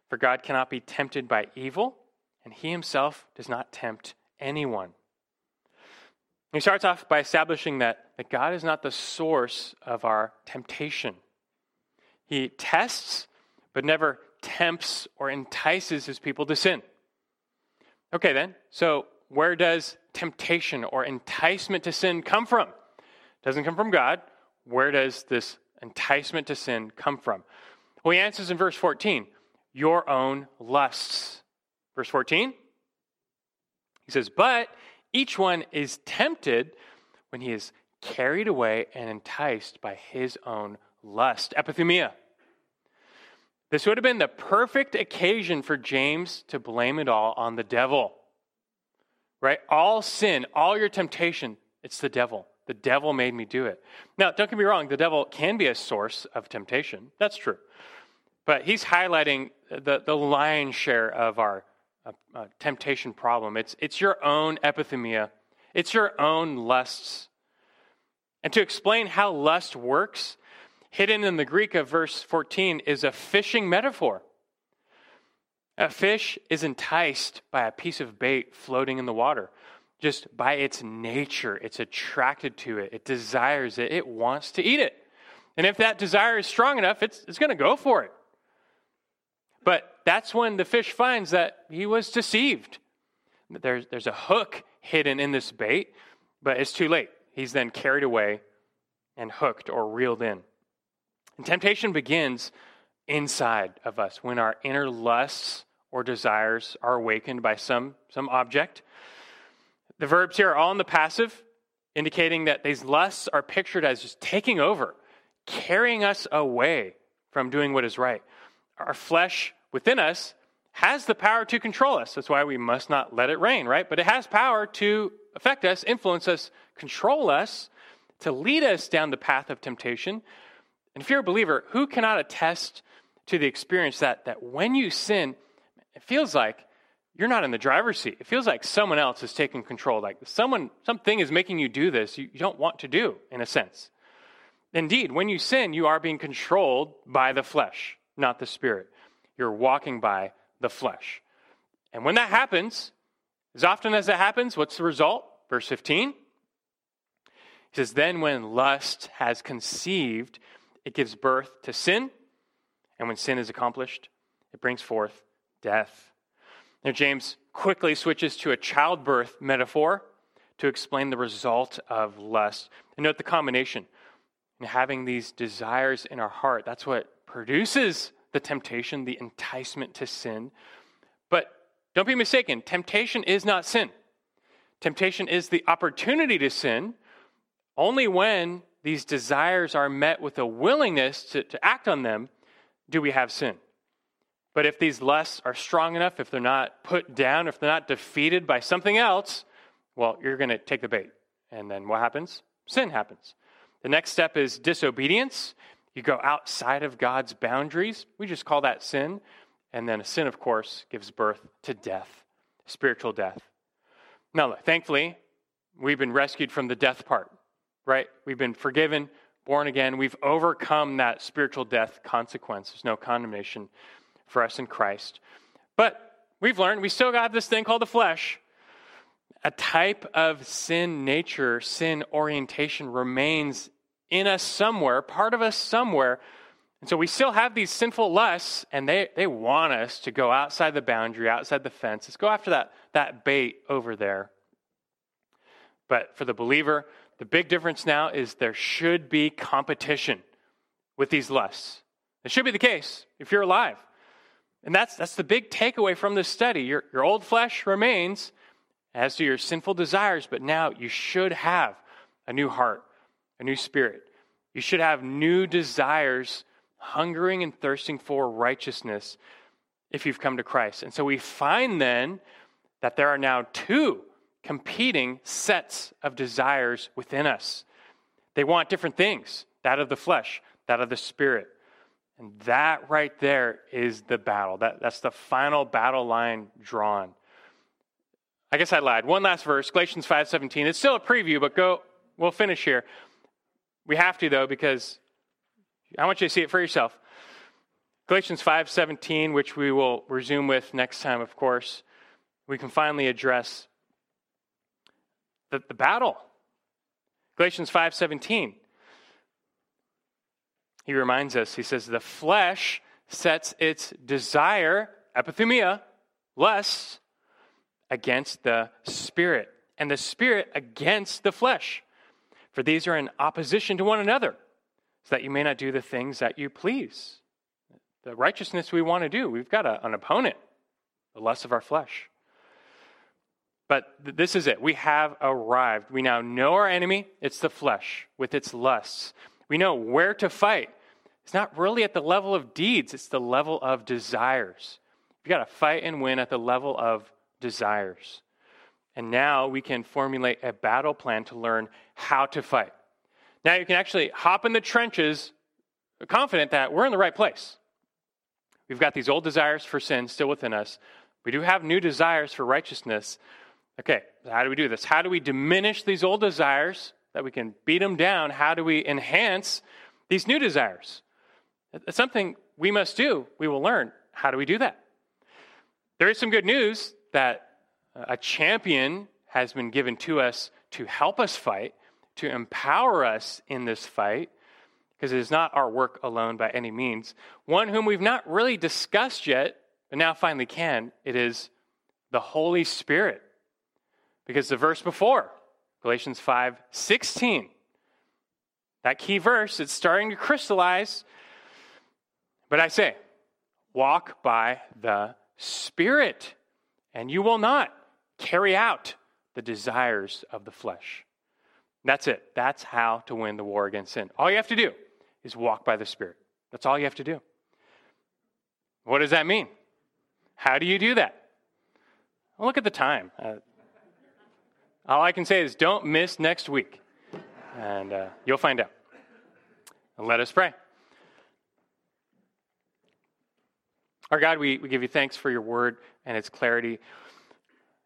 For God cannot be tempted by evil, and he himself does not tempt anyone. He starts off by establishing that, that God is not the source of our temptation. He tests, but never tempts or entices his people to sin. Okay, then, so where does temptation or enticement to sin come from? It doesn't come from God. Where does this enticement to sin come from? Well, he answers in verse 14 your own lusts. Verse 14, he says, But each one is tempted when he is carried away and enticed by his own lust. Epithumia. This would have been the perfect occasion for James to blame it all on the devil right? All sin, all your temptation, it's the devil. The devil made me do it. Now, don't get me wrong, the devil can be a source of temptation. That's true. But he's highlighting the, the lion's share of our uh, uh, temptation problem. It's, it's your own epithumia, it's your own lusts. And to explain how lust works, hidden in the Greek of verse 14 is a fishing metaphor. A fish is enticed by a piece of bait floating in the water. Just by its nature, it's attracted to it, it desires it, it wants to eat it. And if that desire is strong enough, it's, it's going to go for it. But that's when the fish finds that he was deceived. There's, there's a hook hidden in this bait, but it's too late. He's then carried away and hooked or reeled in. And temptation begins inside of us when our inner lusts or desires are awakened by some, some object. The verbs here are all in the passive, indicating that these lusts are pictured as just taking over, carrying us away from doing what is right. Our flesh within us has the power to control us. That's why we must not let it reign, right? But it has power to affect us, influence us, control us, to lead us down the path of temptation. And if you're a believer, who cannot attest to the experience that, that when you sin, it feels like you're not in the driver's seat. It feels like someone else is taking control. Like someone, something is making you do this you, don't want to do, in a sense. Indeed, when you sin, you are being controlled by the flesh, not the spirit. You're walking by the flesh. And when that happens, as often as that happens, what's the result? Verse 15. He says, Then when lust has conceived, it gives birth to sin. And when sin is accomplished, it brings forth death. Now, James quickly switches to a childbirth metaphor to explain the result of lust. And note the combination. And having these desires in our heart, that's what produces the temptation, the enticement to sin. But don't be mistaken, temptation is not sin. Temptation is the opportunity to sin only when these desires are met with a willingness to, to act on them do we have sin. But if these lusts are strong enough, if they're not put down, if they're not defeated by something else, well, you're going to take the bait. And then what happens? Sin happens. The next step is disobedience. You go outside of God's boundaries. We just call that sin. And then a sin, of course, gives birth to death, spiritual death. Now, thankfully, we've been rescued from the death part, right? We've been forgiven, born again. We've overcome that spiritual death consequence. There's no condemnation for us in Christ. But we've learned we still got this thing called the flesh. A type of sin nature, sin orientation remains in us somewhere, part of us somewhere. And so we still have these sinful lusts, and they, they want us to go outside the boundary, outside the fence. Let's go after that, that bait over there. But for the believer, the big difference now is there should be competition with these lusts. It should be the case if you're alive. And that's, that's the big takeaway from this study. Your, your old flesh remains as do your sinful desires, but now you should have a new heart a new spirit. You should have new desires, hungering and thirsting for righteousness if you've come to Christ. And so we find then that there are now two competing sets of desires within us. They want different things that of the flesh, that of the spirit. And that right there is the battle. That, that's the final battle line drawn. I guess I lied. One last verse, Galatians 5:17. It's still a preview, but go we'll finish here. We have to, though, because I want you to see it for yourself. Galatians 5:17, which we will resume with next time, of course, we can finally address the, the battle. Galatians 5:17. He reminds us, he says, the flesh sets its desire, epithumia, lust, against the spirit, and the spirit against the flesh. For these are in opposition to one another, so that you may not do the things that you please. The righteousness we want to do, we've got a, an opponent, the lust of our flesh. But th- this is it. We have arrived. We now know our enemy. It's the flesh with its lusts. We know where to fight. It's not really at the level of deeds, it's the level of desires. You've got to fight and win at the level of desires. And now we can formulate a battle plan to learn how to fight. Now you can actually hop in the trenches confident that we're in the right place. we've got these old desires for sin still within us. We do have new desires for righteousness. Okay, how do we do this? How do we diminish these old desires that we can beat them down? How do we enhance these new desires? It's something we must do. We will learn. How do we do that? There is some good news that uh, a champion has been given to us to help us fight, to empower us in this fight, because it is not our work alone by any means. One whom we've not really discussed yet, but now finally can, it is the Holy Spirit. Because the verse before, Galatians 5 16, that key verse, it's starting to crystallize. But I say, walk by the Spirit, and you will not carry out the desires of the flesh. That's it. That's how to win the war against sin. All you have to do is walk by the Spirit. That's all you have to do. What does that mean? How do you do that? Well, look at the time. Uh, all I can say is don't miss next week, and uh, you'll find out. let us pray. Our God, we, we give you thanks for your word and its clarity.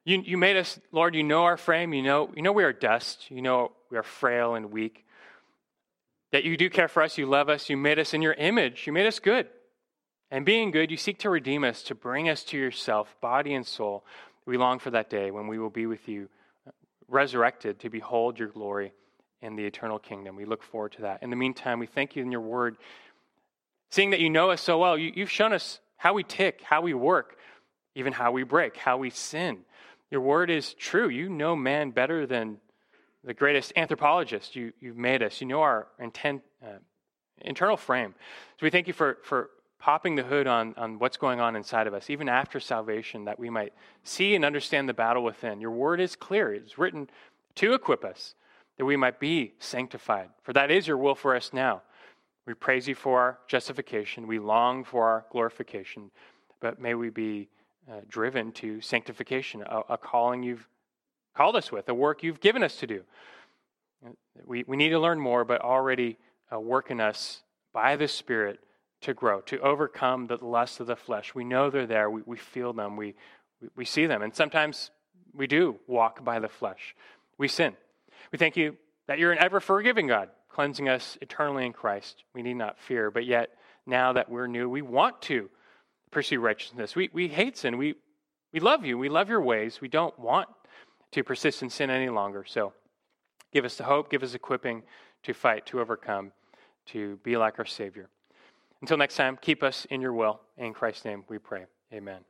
You, you made us, Lord, you know our frame. You know, you know we are dust. You know we are frail and weak. That you do care for us. You love us. You made us in your image. You made us good. And being good, you seek to redeem us, to bring us to yourself, body and soul. We long for that day when we will be with you, resurrected to behold your glory in the eternal kingdom. We look forward to that. In the meantime, we thank you in your word. Seeing that you know us so well, you, you've shown us how we tick, how we work, even how we break, how we sin. Your word is true. You know man better than the greatest anthropologist you, you've made us. You know our intent, uh, internal frame. So we thank you for, for popping the hood on, on what's going on inside of us, even after salvation, that we might see and understand the battle within. Your word is clear, it's written to equip us, that we might be sanctified. For that is your will for us now. We praise you for our justification. We long for our glorification. But may we be uh, driven to sanctification, a, a, calling you've called us with, a work you've given us to do. We, we need to learn more, but already uh, work in us by the Spirit to grow, to overcome the lust of the flesh. We know they're there. We, we feel them. We, we, we see them. And sometimes we do walk by the flesh. We sin. We thank you that you're an ever forgiving God cleansing us eternally in Christ. We need not fear, but yet now that we're new, we want to pursue righteousness. We, we hate sin. We, we love you. We love your ways. We don't want to persist in sin any longer. So give us the hope, give us equipping to fight, to overcome, to be like our Savior. Until next time, keep us in your will. In Christ's name we pray. Amen.